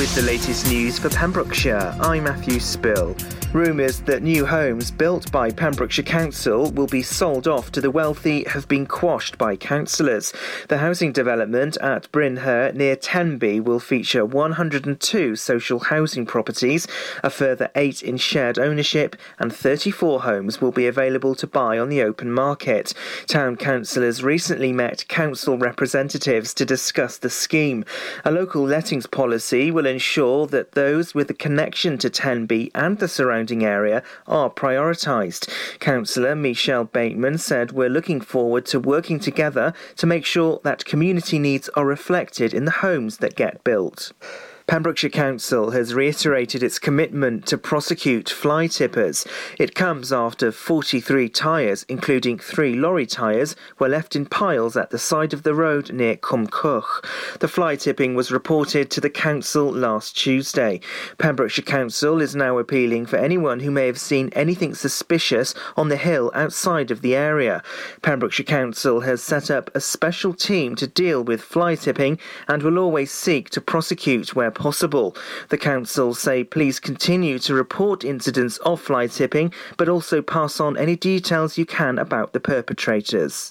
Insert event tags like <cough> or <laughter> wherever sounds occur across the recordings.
With the latest news for Pembrokeshire, I'm Matthew Spill. Rumours that new homes built by Pembrokeshire Council will be sold off to the wealthy have been quashed by councillors. The housing development at Brynhir near Tenby will feature 102 social housing properties, a further eight in shared ownership, and 34 homes will be available to buy on the open market. Town councillors recently met council representatives to discuss the scheme. A local lettings policy will ensure that those with a connection to Tenby and the surrounding area are prioritised. Councillor Michelle Bateman said we're looking forward to working together to make sure that community needs are reflected in the homes that get built. Pembrokeshire Council has reiterated its commitment to prosecute fly tippers. It comes after 43 tyres, including three lorry tyres, were left in piles at the side of the road near Cwmcwch. The fly tipping was reported to the council last Tuesday. Pembrokeshire Council is now appealing for anyone who may have seen anything suspicious on the hill outside of the area. Pembrokeshire Council has set up a special team to deal with fly tipping and will always seek to prosecute where possible. The council say please continue to report incidents of fly tipping, but also pass on any details you can about the perpetrators.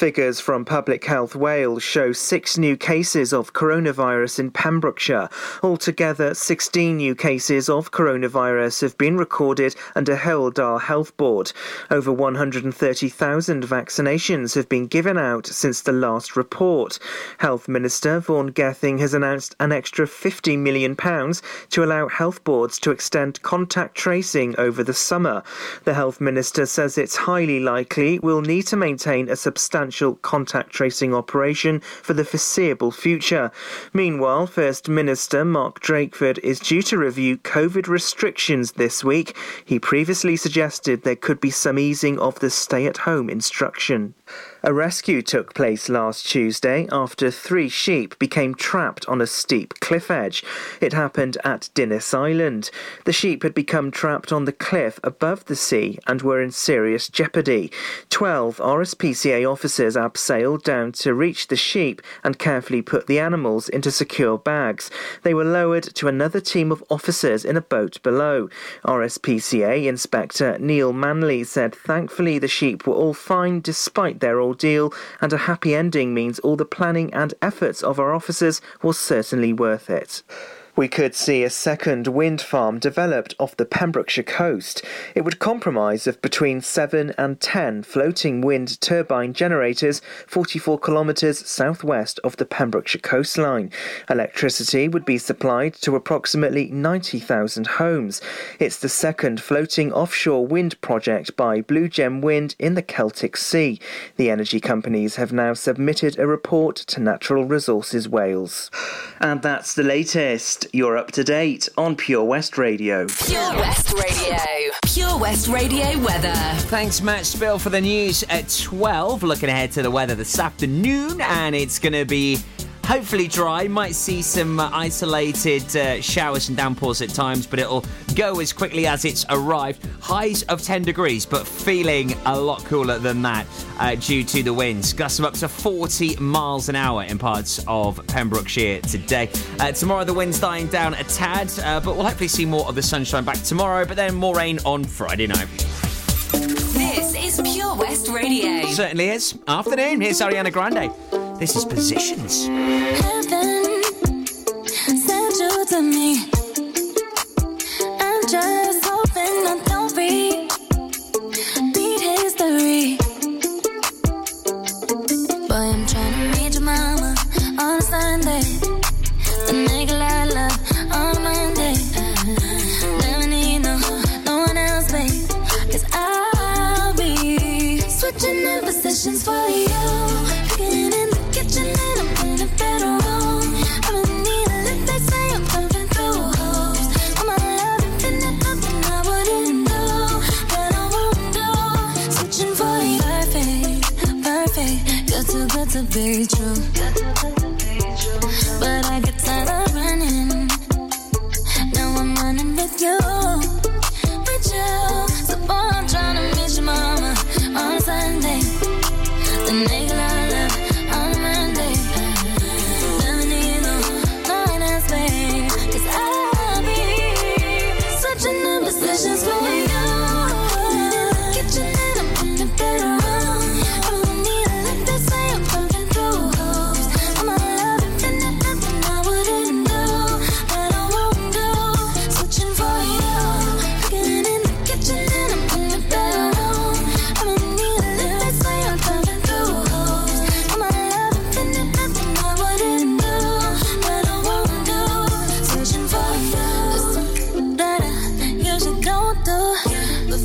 Figures from Public Health Wales show six new cases of coronavirus in Pembrokeshire. Altogether, 16 new cases of coronavirus have been recorded under Dda Health Board. Over 130,000 vaccinations have been given out since the last report. Health Minister Vaughan Gething has announced an extra £50 million to allow health boards to extend contact tracing over the summer. The Health Minister says it's highly likely we'll need to maintain a substantial substantial contact tracing operation for the foreseeable future. Meanwhile, First Minister Mark Drakeford is due to review COVID restrictions this week. He previously suggested there could be some easing of the stay at home instruction. A rescue took place last Tuesday after three sheep became trapped on a steep cliff edge. It happened at Dinas Island. The sheep had become trapped on the cliff above the sea and were in serious jeopardy. Twelve RSPCA officers abseiled down to reach the sheep and carefully put the animals into secure bags. They were lowered to another team of officers in a boat below. RSPCA Inspector Neil Manley said thankfully the sheep were all fine despite their ordeal, and a happy ending means all the planning and efforts of our officers was certainly worth it. We could see a second wind farm developed off the Pembrokeshire coast. It would comprise of between 7 and 10 floating wind turbine generators 44 kilometres southwest of the Pembrokeshire coastline. Electricity would be supplied to approximately 90,000 homes. It's the second floating offshore wind project by Blue Gem Wind in the Celtic Sea. The energy companies have now submitted a report to Natural Resources Wales. And that's the latest. You're up to date on Pure West Radio. Pure West Radio. Pure West Radio weather. Thanks, Matt Spill, for the news at 12. Looking ahead to the weather this afternoon, and it's going to be hopefully dry. Might see some uh, isolated uh, showers and downpours at times, but it'll go as quickly as it's arrived. Highs of 10 degrees, but feeling a lot cooler than that uh, due to the winds. Gusts of up to 40 miles an hour in parts of Pembrokeshire today. Uh, tomorrow, the wind's dying down a tad, uh, but we'll hopefully see more of the sunshine back tomorrow, but then more rain on Friday night. This is Pure West Radio. Certainly is. Afternoon, here's Ariana Grande. This is Positions. Heaven you to me.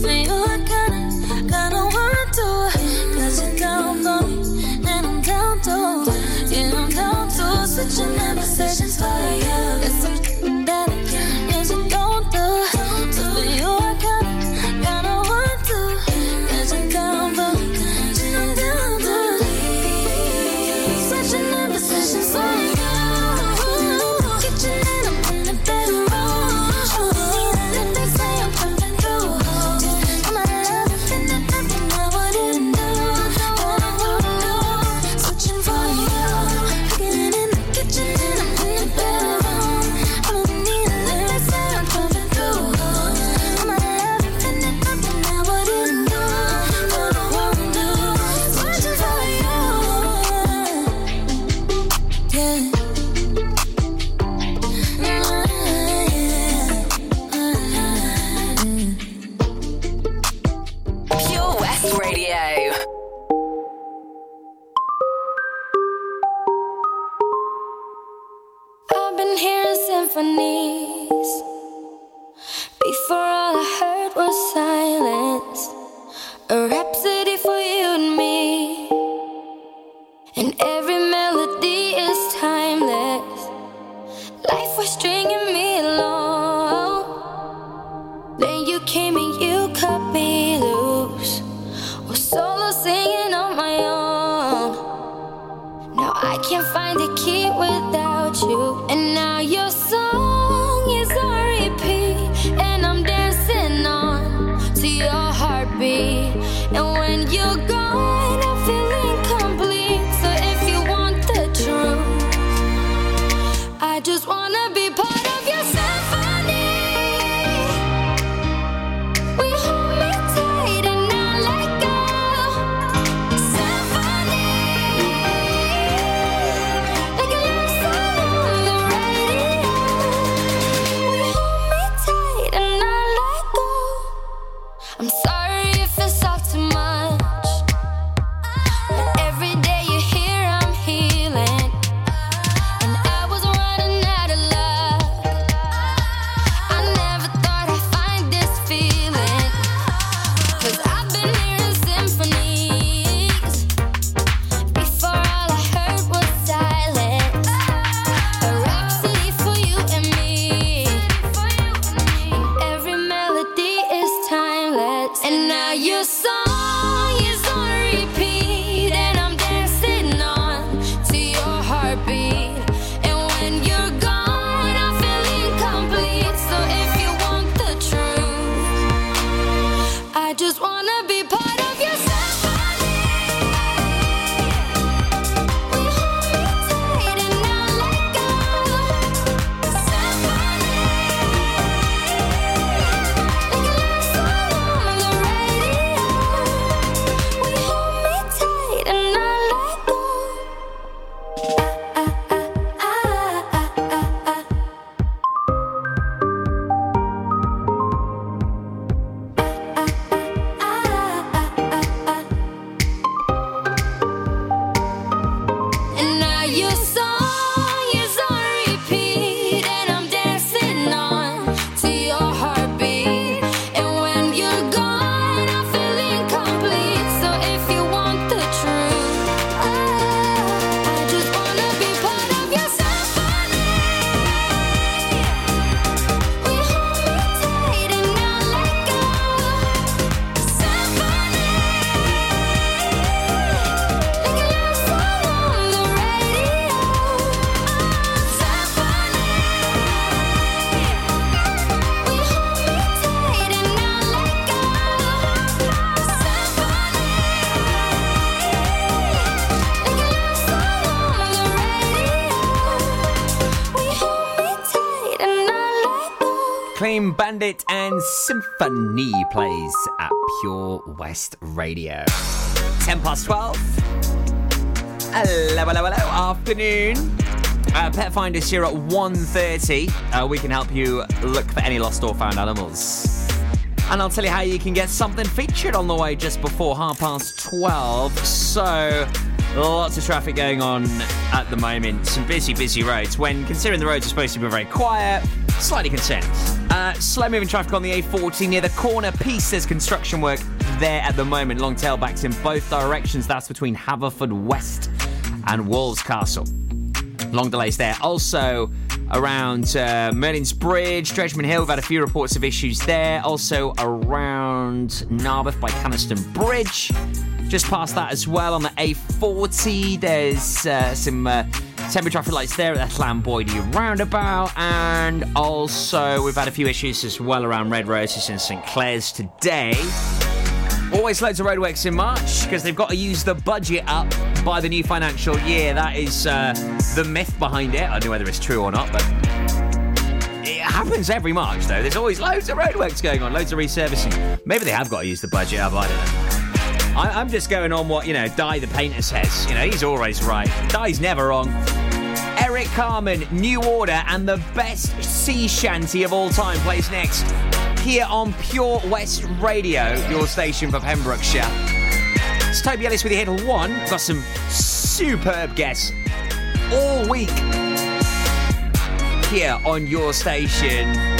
say you look Bandit and Symphony plays at Pure West Radio. 10 past 12. Hello, hello, hello. Afternoon. Uh, Pet Finders here at 1.30. Uh, we can help you look for any lost or found animals. And I'll tell you how you can get something featured on the way just before half past 12. So, Lots of traffic going on at the moment. Some busy, busy roads. When considering the roads are supposed to be very quiet, Slightly concerned. Uh, slow moving traffic on the A40 near the corner piece. There's construction work there at the moment. Long tailbacks in both directions. That's between Haverfordwest and Wolfscastle. Long delays there. Also, around uh, Merlin's Bridge, Dredgman Hill. We've had a few reports of issues there. Also around Narberth by Canaston Bridge. Just past that as well on the A40, there's uh, some uh, temporary traffic lights there at the Llanboidy roundabout. And also, we've had a few issues as well around Red Roses and St Clears today. Always loads of roadworks in March because they've got to use the budget up by the new financial year. That is uh, the myth behind it. I don't know whether it's true or not, but it happens every March, though. There's always loads of roadworks going on, loads of resurfacing. Maybe they have got to use the budget up. I don't know. I, I'm just going on what, you know, Di the painter says. You know, he's always right. Di's never wrong. Eric Carmen, New Order, and the best sea shanty of all time plays next here on Pure West Radio, your station for Pembrokeshire. It's Toby Ellis with your hit one. Got some superb guests all week here on your station.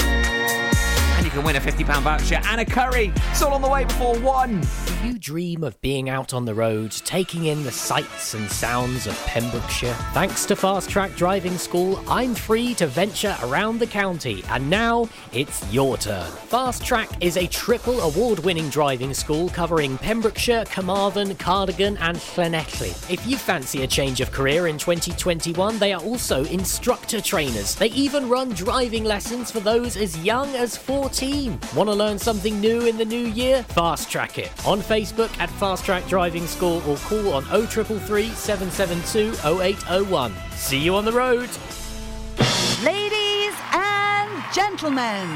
Can win a £50 voucher and a curry. It's all on the way before one. Do you dream of being out on the road, taking in the sights and sounds of Pembrokeshire? Thanks to Fast Track Driving School, I'm free to venture around the county, and now it's your turn. Fast Track is a triple award winning driving school covering Pembrokeshire, Carmarthen, Cardigan, and Llanelli. If you fancy a change of career in 2021, they are also instructor trainers. They even run driving lessons for those as young as 14. Want to learn something new in the new year? Fast Track it on Facebook at Fast Track Driving School or call on 0333 772 0801. See you on the road. Ladies and gentlemen,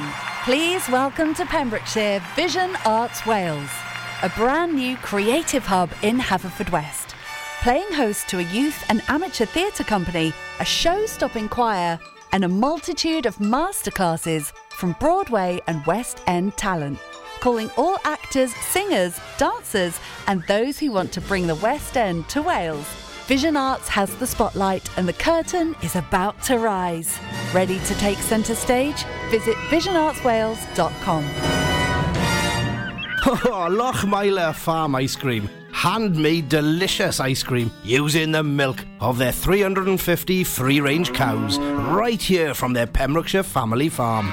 please welcome to Pembrokeshire Vision Arts Wales, a brand new creative hub in Haverfordwest. Playing host to a youth and amateur theatre company, a show stopping choir, and a multitude of masterclasses from Broadway and West End talent. Calling all actors, singers, dancers, and those who want to bring the West End to Wales. Vision Arts has the spotlight and the curtain is about to rise. Ready to take centre stage? Visit visionartswales.com. <laughs> Oh, Lochmeyler Farm Ice Cream. Handmade delicious ice cream using the milk of their 350 free range cows right here from their Pembrokeshire family farm.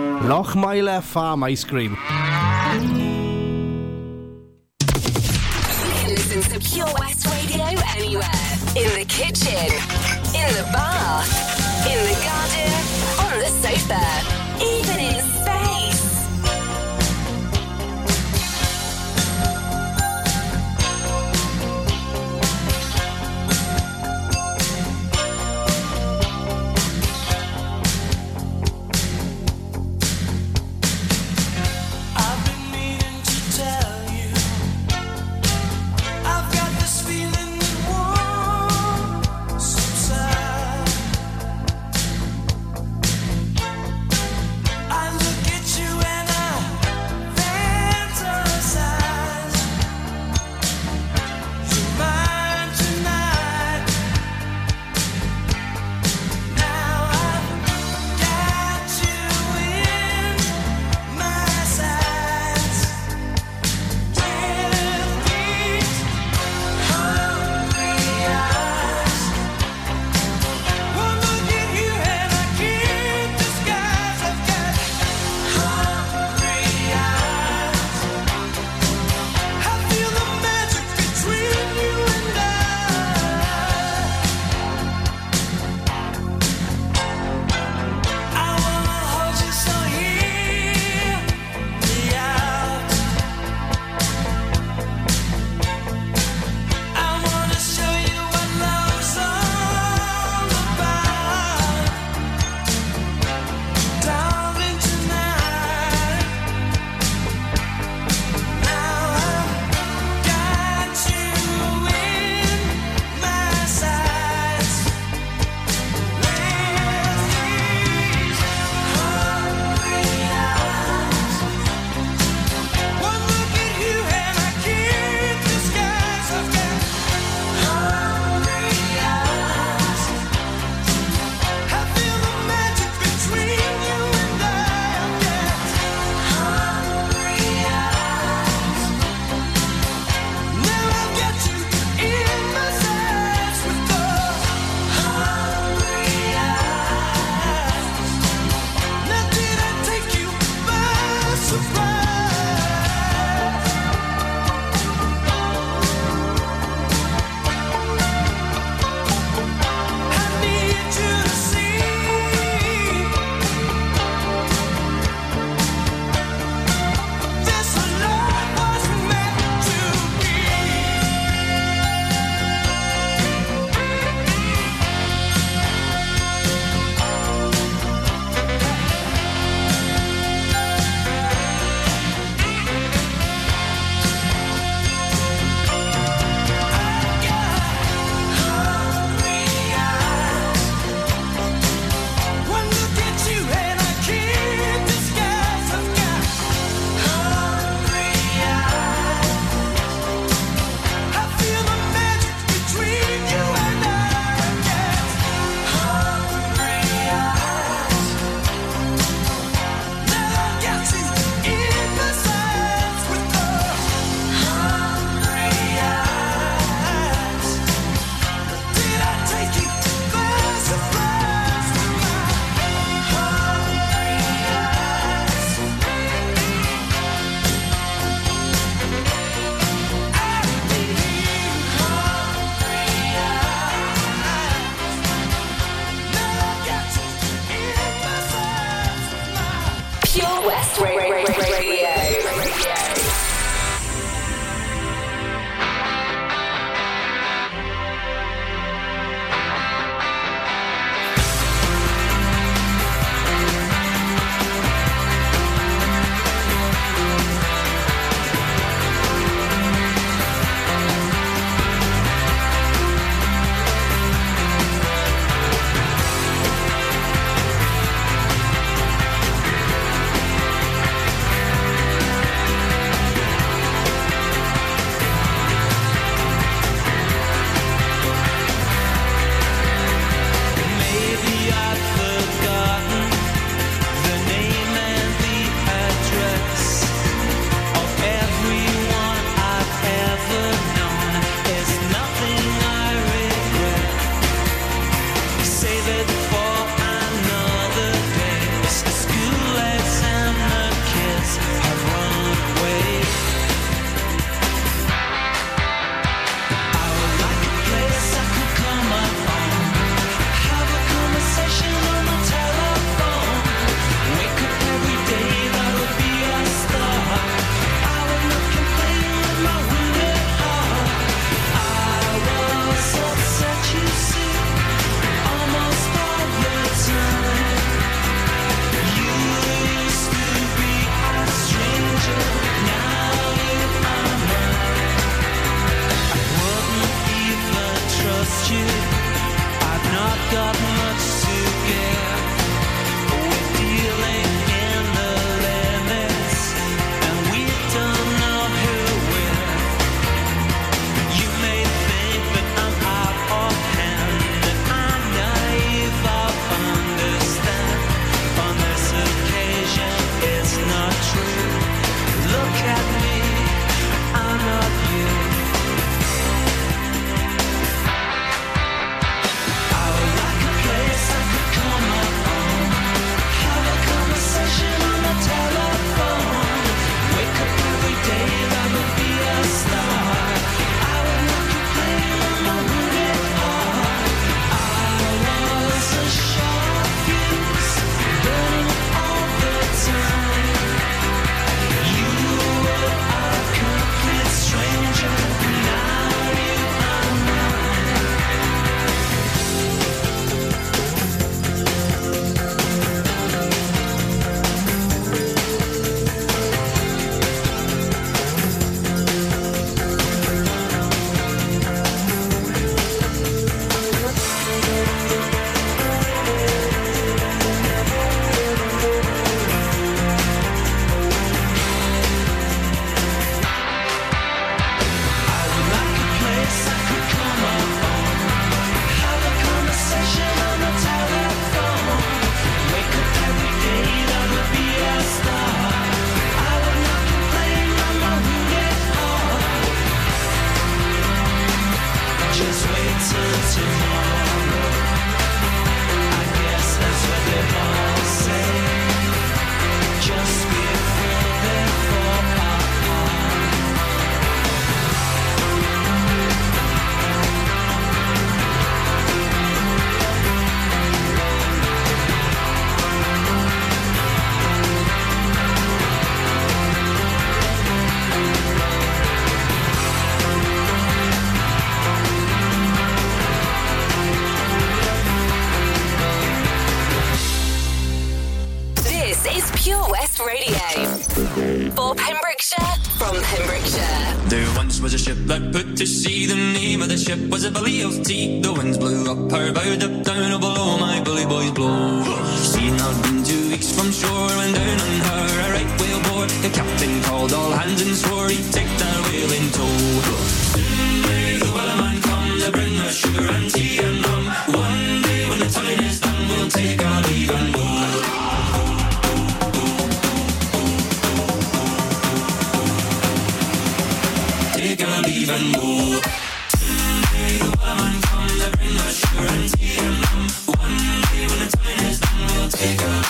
Lochmeyler Farm Ice Cream. Listen to Pure West Radio anywhere. In the kitchen, in the bath, in the garden, on the sofa, even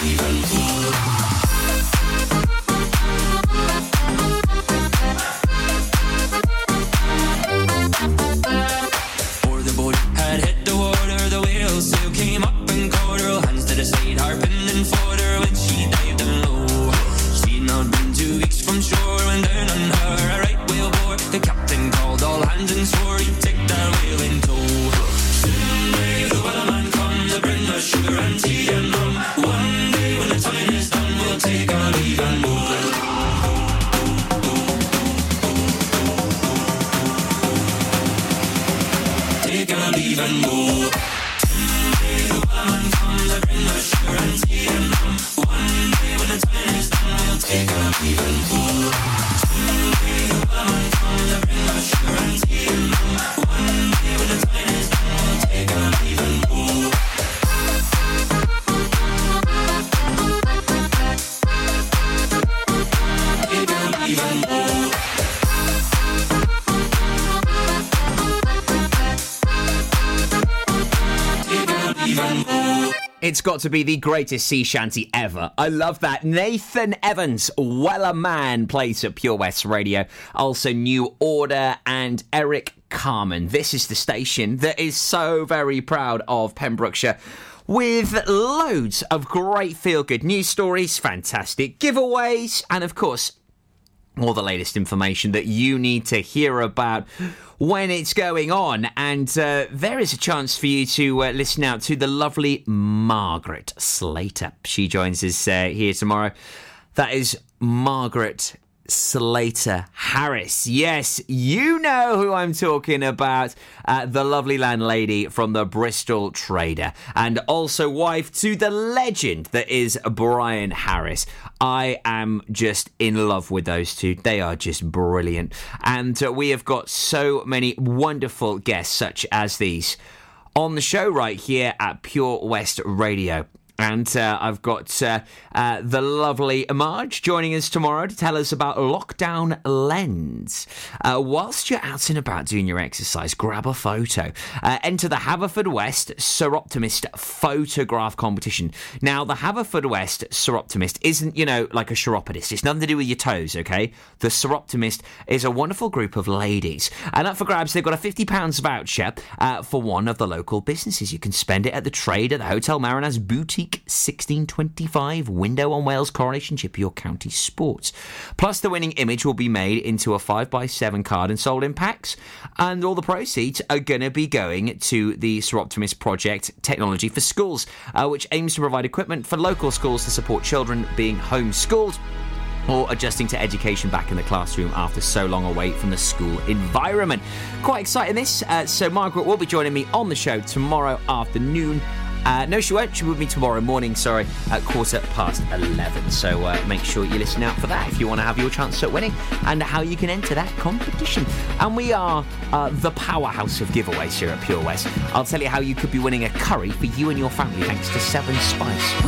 Or got to be the greatest sea shanty ever. I love that. Nathan Evans, Wellerman, plays at Pure West Radio. Also, New Order and Eric Carmen. This is the station that is so very proud of Pembrokeshire. With loads of great feel good news stories, fantastic giveaways, and of course, all the latest information that you need to hear about when it's going on. And uh, there is a chance for you to uh, listen out to the lovely Margaret Slater. She joins us uh, here tomorrow. That is Margaret Slater Harris. Yes, you know who I'm talking about. Uh, the lovely landlady from the Bristol Trader, and also wife to the legend that is Brian Harris. I am just in love with those two. They are just brilliant. And uh, we have got so many wonderful guests, such as these, on the show right here at Pure West Radio. And uh, I've got uh, uh, the lovely Marge joining us tomorrow to tell us about Lockdown Lens. Uh, whilst you're out and about doing your exercise, grab a photo. Uh, enter the Haverfordwest Soroptimist photograph competition. Now, the Haverfordwest Soroptimist isn't, you know, like a chiropodist. It's nothing to do with your toes, okay? The Soroptimist is a wonderful group of ladies. And up for grabs, they've got a £50 voucher uh, for one of the local businesses. You can spend it at the trade at the Hotel Mariners Boutique 1625 window on Wales Coronation Ship, your county sports. Plus, the winning image will be made into a 5x7 card and sold in packs. And all the proceeds are going to be going to the Soroptimist Project Technology for Schools, uh, which aims to provide equipment for local schools to support children being homeschooled or adjusting to education back in the classroom after so long away from the school environment. Quite exciting this. Uh, so Margaret will be joining me on the show tomorrow afternoon. Uh, no, she won't. She'll be with me tomorrow morning, sorry, at quarter past 11. So uh, make sure you listen out for that if you want to have your chance at winning and how you can enter that competition. And we are uh, the powerhouse of giveaways here at Pure West. I'll tell you how you could be winning a curry for you and your family thanks to Seven Spice.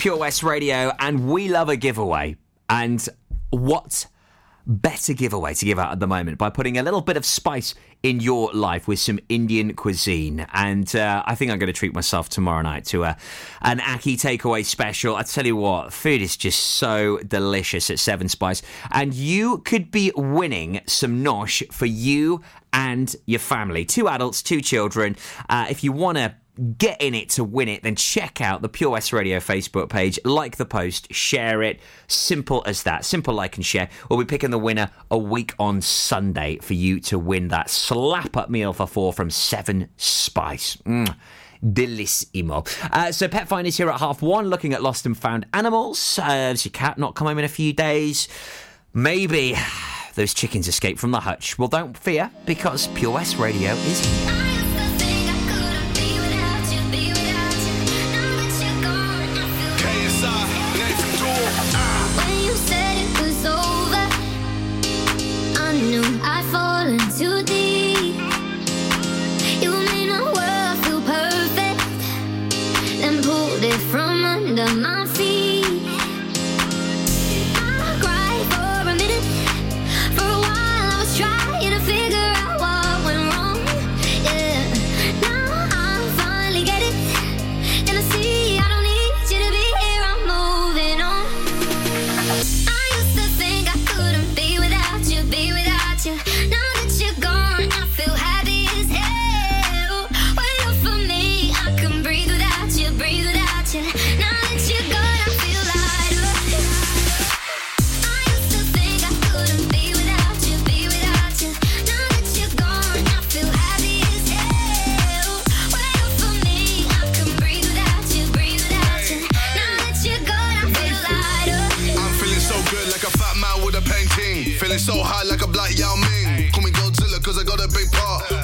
Pure West Radio, and we love a giveaway. And what better giveaway to give out at the moment by putting a little bit of spice in your life with some Indian cuisine. And uh, I think I'm going to treat myself tomorrow night to a, an Aki takeaway special. I tell you what, food is just so delicious at Seven Spice. And you could be winning some nosh for you and your family. Two adults, two children. Uh, if you want to get in it to win it, then check out the Pure West Radio Facebook page. Like the post, share it. Simple as that. Simple like and share. We'll be picking the winner a week on Sunday for you to win that slap up meal for four from Seven Spice. Mm delissimo. Uh, so Pet Find is here at half one, looking at lost and found animals. Uh, does your cat not come home in a few days? Maybe <sighs> those chickens escaped from the hutch. Well, don't fear, because Pure West Radio is here. under my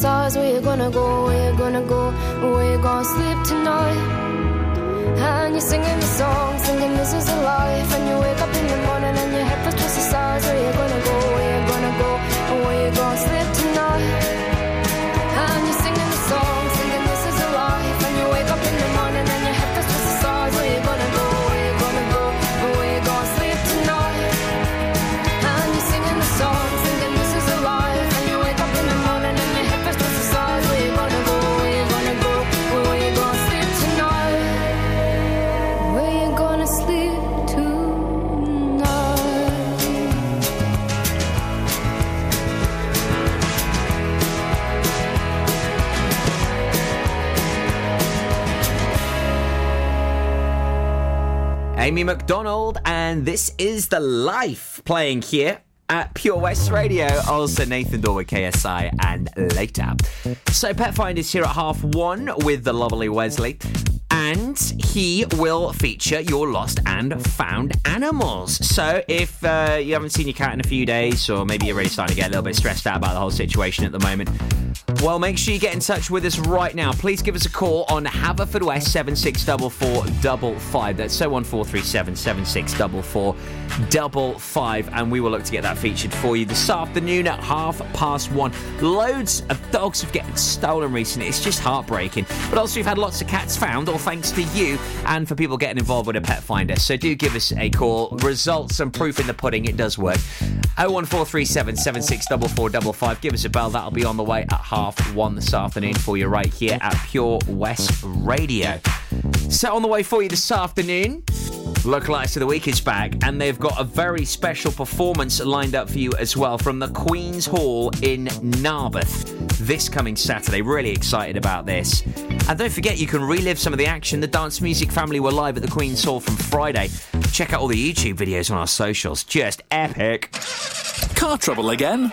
stars. Where you gonna go? Where you gonna go? Where you gonna sleep tonight? And you're singing the song, singing this is a life. And you wake up in the morning Amy Macdonald, and this is The Life playing here at Pure West Radio. Also, Nathan Dorwood, KSI, and later. So, Pet Find is here at half one with the lovely Wesley. And he will feature your lost and found animals. So, if uh, you haven't seen your cat in a few days, or maybe you're really starting to get a little bit stressed out about the whole situation at the moment, well, make sure you get in touch with us right now. Please give us a call on Haverfordwest 764455. That's 01437 764455. And we will look to get that featured for you this afternoon at half past one. Loads of dogs have getting stolen recently. It's just heartbreaking. But also, we've had lots of cats found, all thanks to you and for people getting involved with a pet finder. So do give us a call. Results and proof in the pudding, it does work. 01437 764455. Give us a bell. That'll be on the way at half one this afternoon for you right here at Pure West Radio. So on the way for you this afternoon. Local of the Week is back, and they've got a very special performance lined up for you as well from the Queen's Hall in Narberth this coming Saturday. Really excited about this. And don't forget, you can relive some of the action. The Dance Music family were live at the Queen's Hall from Friday. Check out all the YouTube videos on our socials. Just epic. Car trouble again?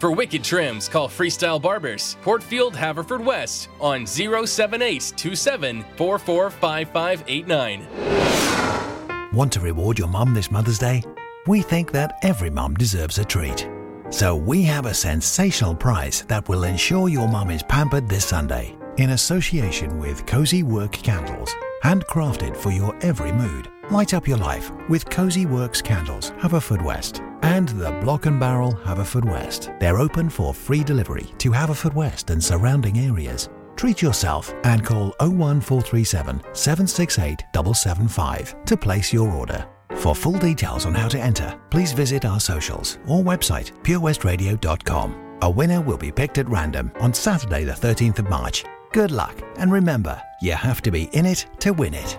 For wicked trims, call Freestyle Barbers, Portfield, Haverfordwest on 078 27 Want to reward your mum this Mother's Day? We think that every mum deserves a treat. So we have a sensational prize that will ensure your mum is pampered this Sunday in association with Cozy Work Candles, handcrafted for your every mood. Light up your life with Cozy Works Candles, Haverfordwest, and the Block and Barrel Haverfordwest. They're open for free delivery to Haverfordwest and surrounding areas. Treat yourself and call 01437 768 775 to place your order. For full details on how to enter, please visit our socials or website purewestradio.com. A winner will be picked at random on Saturday, the 13th of March. Good luck, and remember, you have to be in it to win it.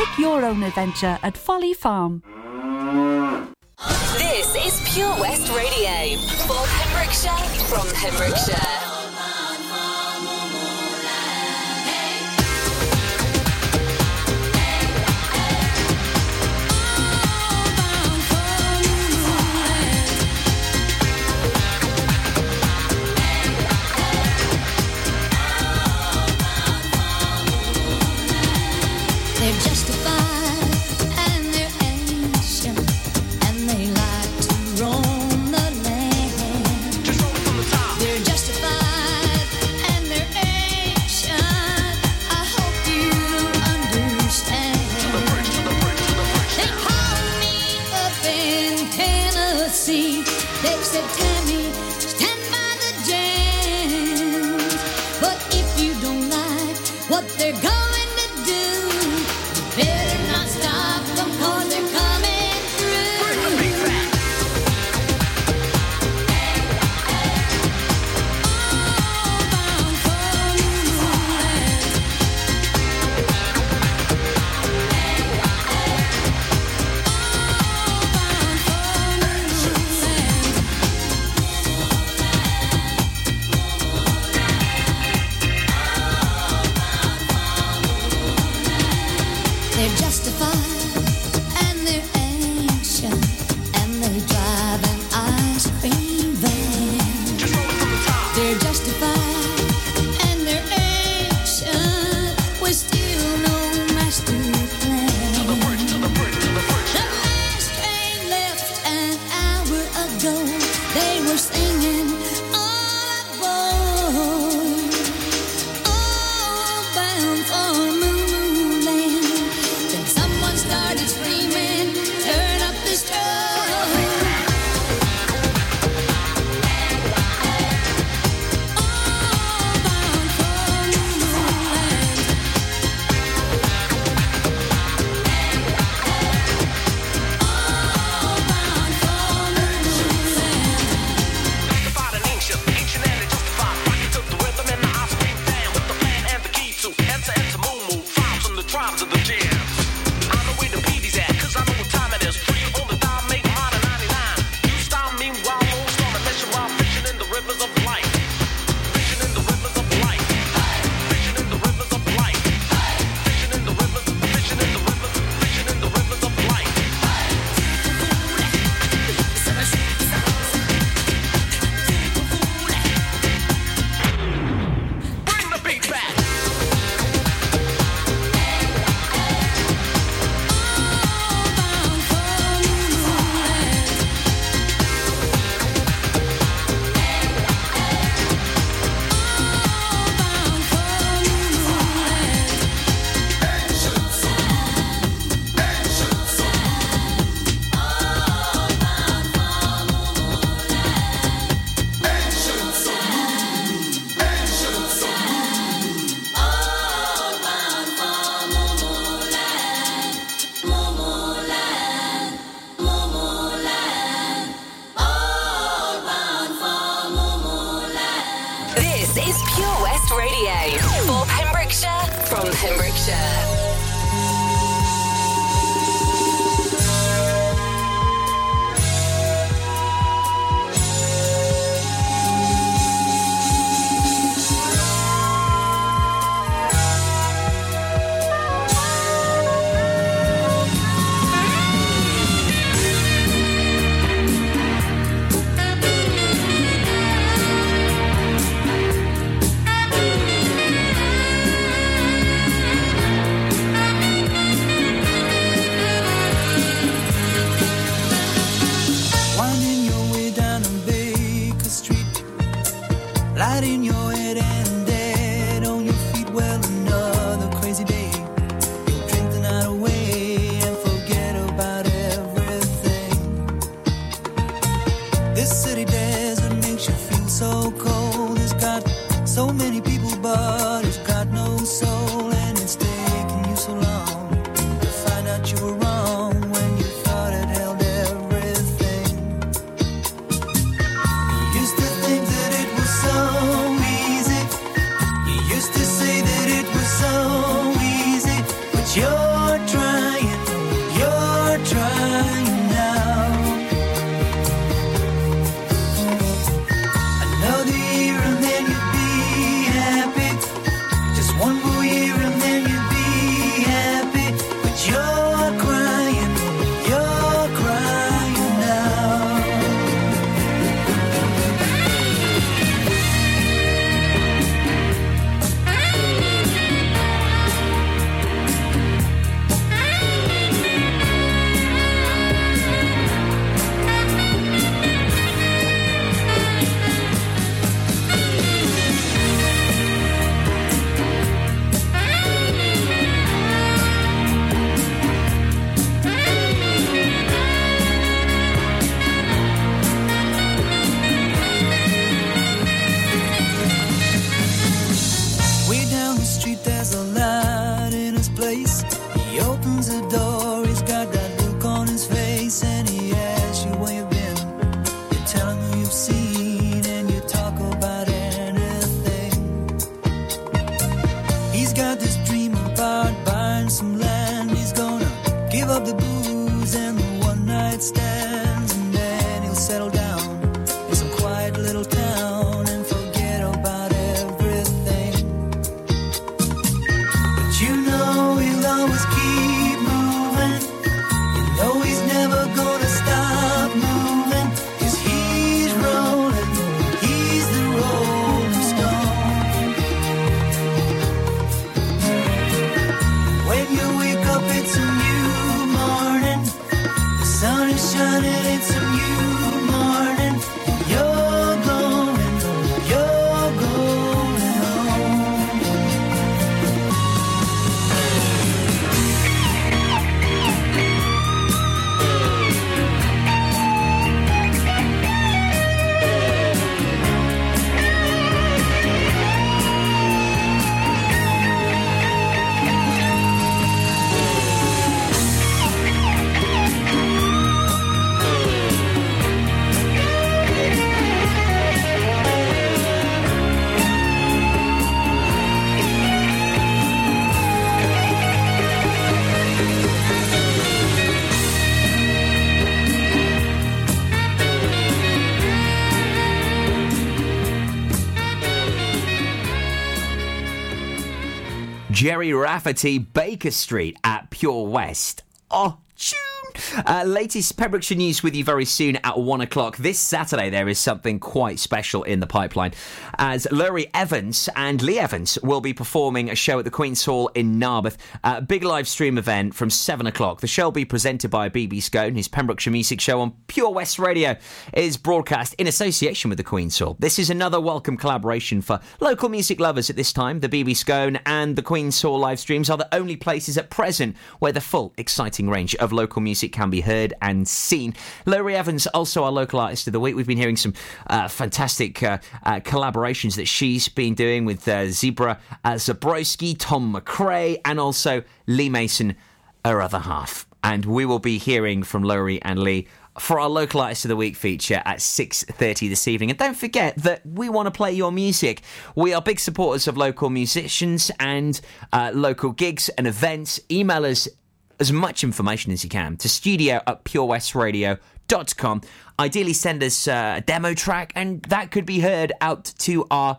Pick your own adventure at Folly Farm. This is Pure West Radio for Pembrokeshire from Pembrokeshire. they're justified. Gerry Rafferty, Baker Street at Pure West. Oh, tune. Uh, latest Pembrokeshire news with you very soon at one o'clock. This Saturday, there is something quite special in the pipeline as Lurie Evans and Lee Evans will be performing a show at the Queen's Hall in Narberth. A big live stream event from seven o'clock. The show will be presented by BB Scone. His Pembrokeshire Music Show on Pure West Radio is broadcast in association with the Queen's Hall. This is another welcome collaboration for local music lovers at this time. The BB Scone and the Queen's Hall live streams are the only places at present where the full exciting range of local music can be heard and seen. Lurie Evans, also our local artist of the week. We've been hearing some uh, fantastic uh, uh, collaborations that she's been doing with uh, Zebra uh, Zabrowski, Tom McRae, and also Lee Mason, her other half. And we will be hearing from Lurie and Lee for our local artist of the week feature at 6.30 this evening and don't forget that we want to play your music we are big supporters of local musicians and uh, local gigs and events email us as much information as you can to studio at purewestradio.com. Ideally, send us uh, a demo track, and that could be heard out to our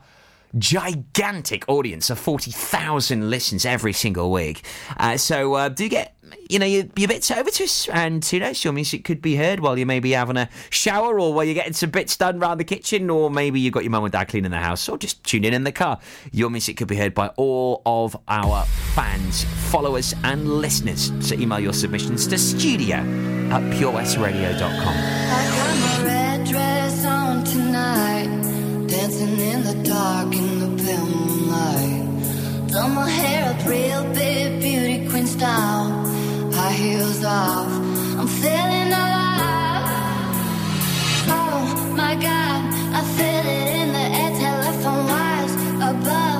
gigantic audience of 40,000 listens every single week. Uh, so uh, do get, you know, your, your bits over to us, and who knows, your music could be heard while you may be having a shower or while you're getting some bits done around the kitchen, or maybe you've got your mum and dad cleaning the house, or just tune in in the car. Your music could be heard by all of our fans, followers, and listeners. So email your submissions to studio at purewestradio.com. dancing in the dark in the pale moonlight. Done my hair up real big, beauty queen style. High heels off, I'm feeling alive. Oh my God, I feel it in the air, telephone wires above,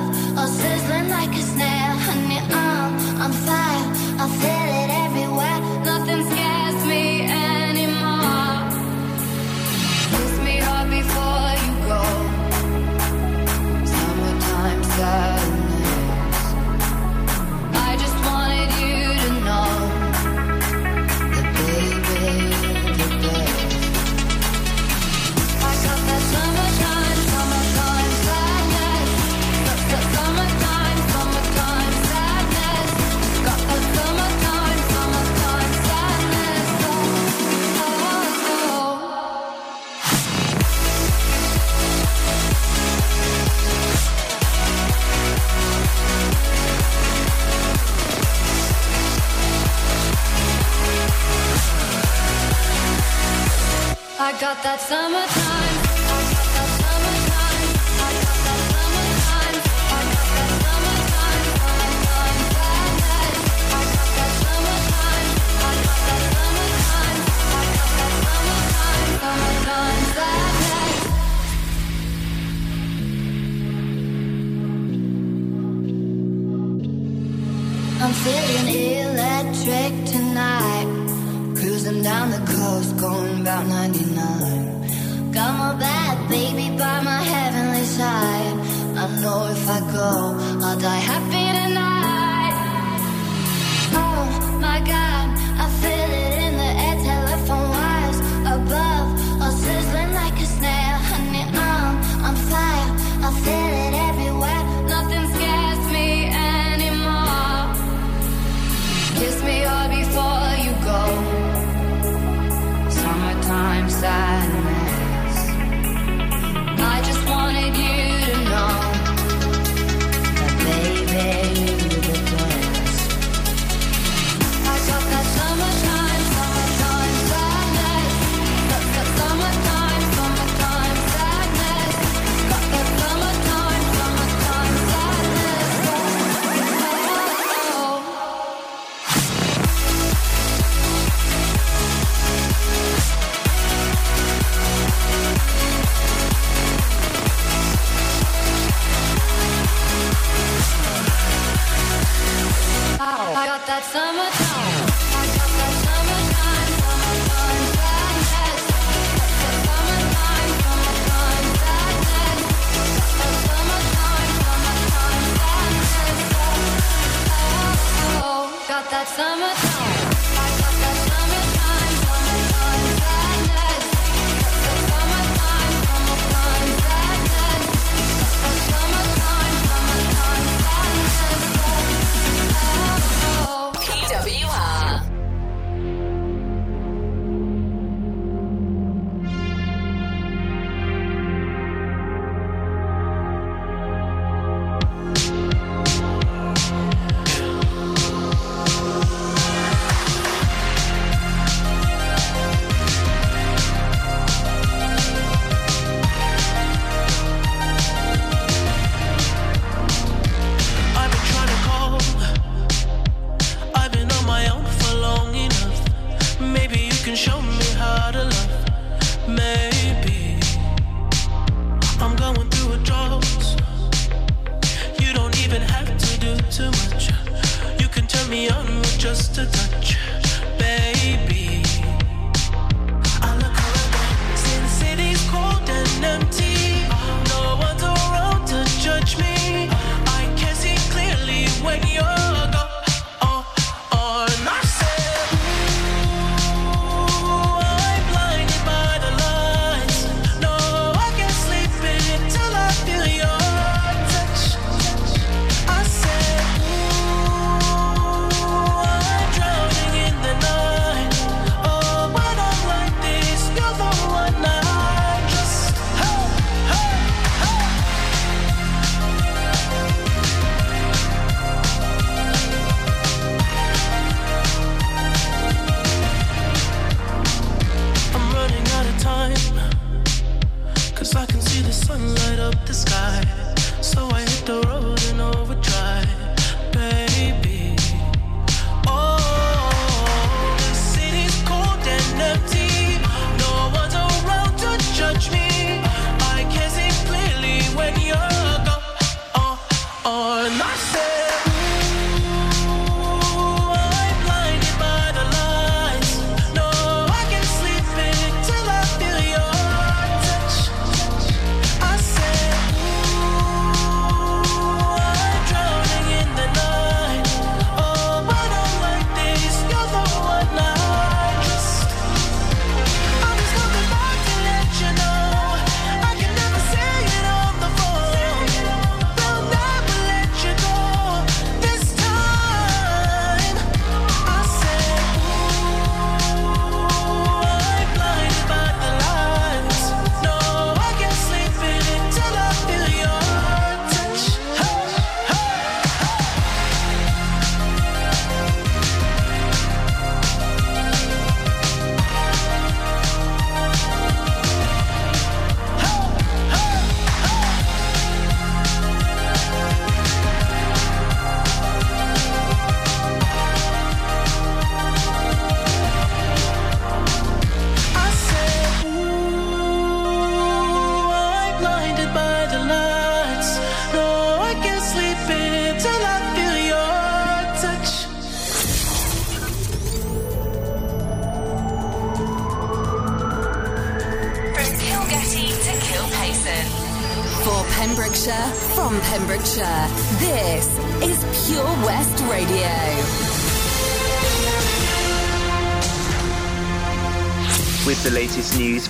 I got that summertime.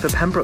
For Pembroke.